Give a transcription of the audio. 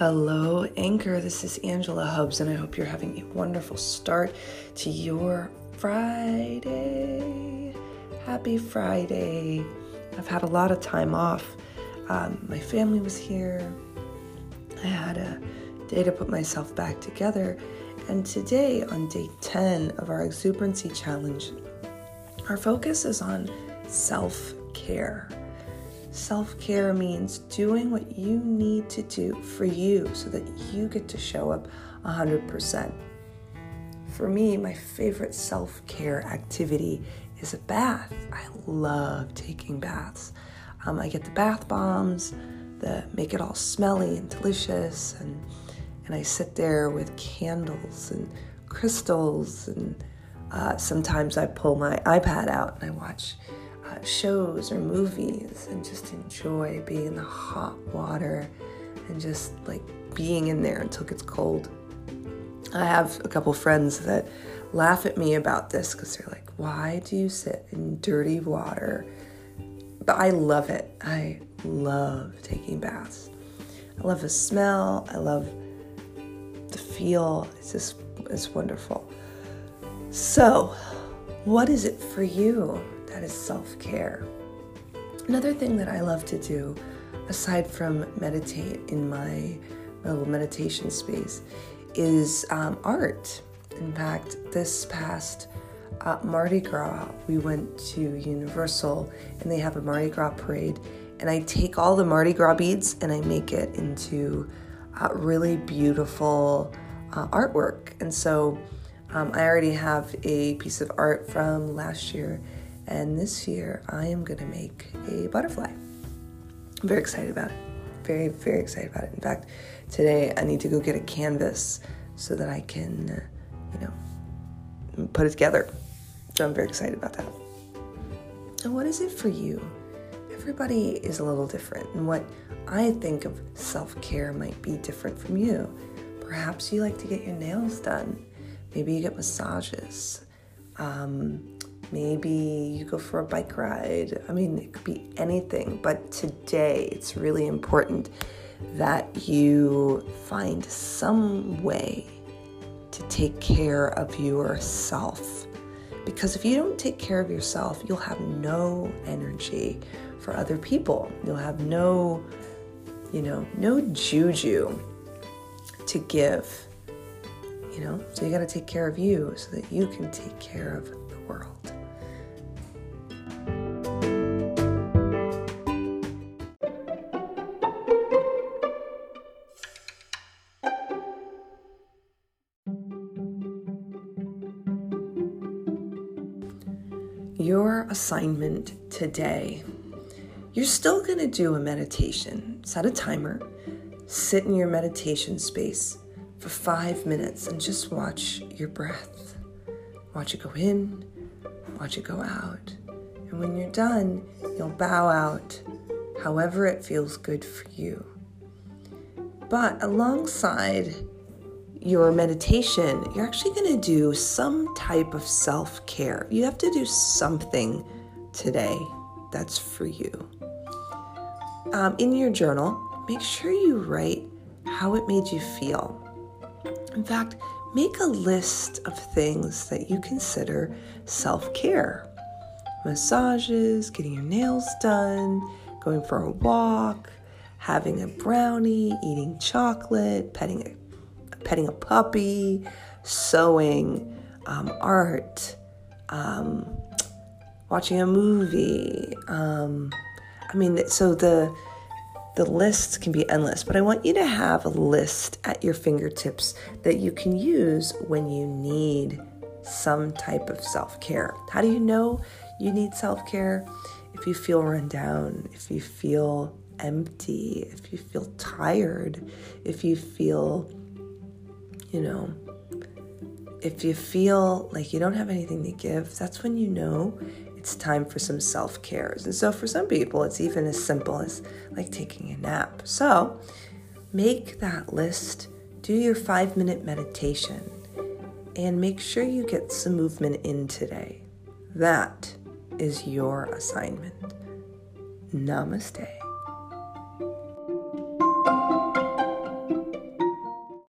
Hello, Anchor. This is Angela Hubbs, and I hope you're having a wonderful start to your Friday. Happy Friday. I've had a lot of time off. Um, my family was here. I had a day to put myself back together. And today, on day 10 of our Exuberancy Challenge, our focus is on self care. Self care means doing what you need to do for you so that you get to show up 100%. For me, my favorite self care activity is a bath. I love taking baths. Um, I get the bath bombs that make it all smelly and delicious, and, and I sit there with candles and crystals, and uh, sometimes I pull my iPad out and I watch uh, shows or movies and just enjoy being in the hot water and just like being in there until it gets cold. I have a couple friends that laugh at me about this because they're like, why do you sit in dirty water? But I love it. I love taking baths. I love the smell. I love the feel. It's just, it's wonderful. So, what is it for you? That is self care. Another thing that I love to do, aside from meditate in my, little meditation space, is um, art. In fact, this past uh, Mardi Gras, we went to Universal and they have a Mardi Gras parade. And I take all the Mardi Gras beads and I make it into uh, really beautiful uh, artwork. And so um, I already have a piece of art from last year and this year, I am going to make a butterfly. I'm very excited about it. Very, very excited about it. In fact, today I need to go get a canvas so that I can, uh, you know, put it together. So I'm very excited about that. And what is it for you? Everybody is a little different, and what I think of self care might be different from you. Perhaps you like to get your nails done. Maybe you get massages. Um, Maybe you go for a bike ride. I mean, it could be anything. But today, it's really important that you find some way to take care of yourself. Because if you don't take care of yourself, you'll have no energy for other people. You'll have no, you know, no juju to give. You know, so you got to take care of you so that you can take care of the world. Your assignment today. You're still going to do a meditation. Set a timer, sit in your meditation space for five minutes, and just watch your breath. Watch it go in, watch it go out. And when you're done, you'll bow out however it feels good for you. But alongside your meditation, you're actually going to do some type of self care. You have to do something today that's for you. Um, in your journal, make sure you write how it made you feel. In fact, make a list of things that you consider self care massages, getting your nails done, going for a walk, having a brownie, eating chocolate, petting a petting a puppy, sewing, um, art, um, watching a movie. Um, I mean, so the the lists can be endless, but I want you to have a list at your fingertips that you can use when you need some type of self care. How do you know you need self care? If you feel run down, if you feel empty, if you feel tired, if you feel you know, if you feel like you don't have anything to give, that's when you know it's time for some self care. And so for some people, it's even as simple as like taking a nap. So make that list, do your five minute meditation, and make sure you get some movement in today. That is your assignment. Namaste.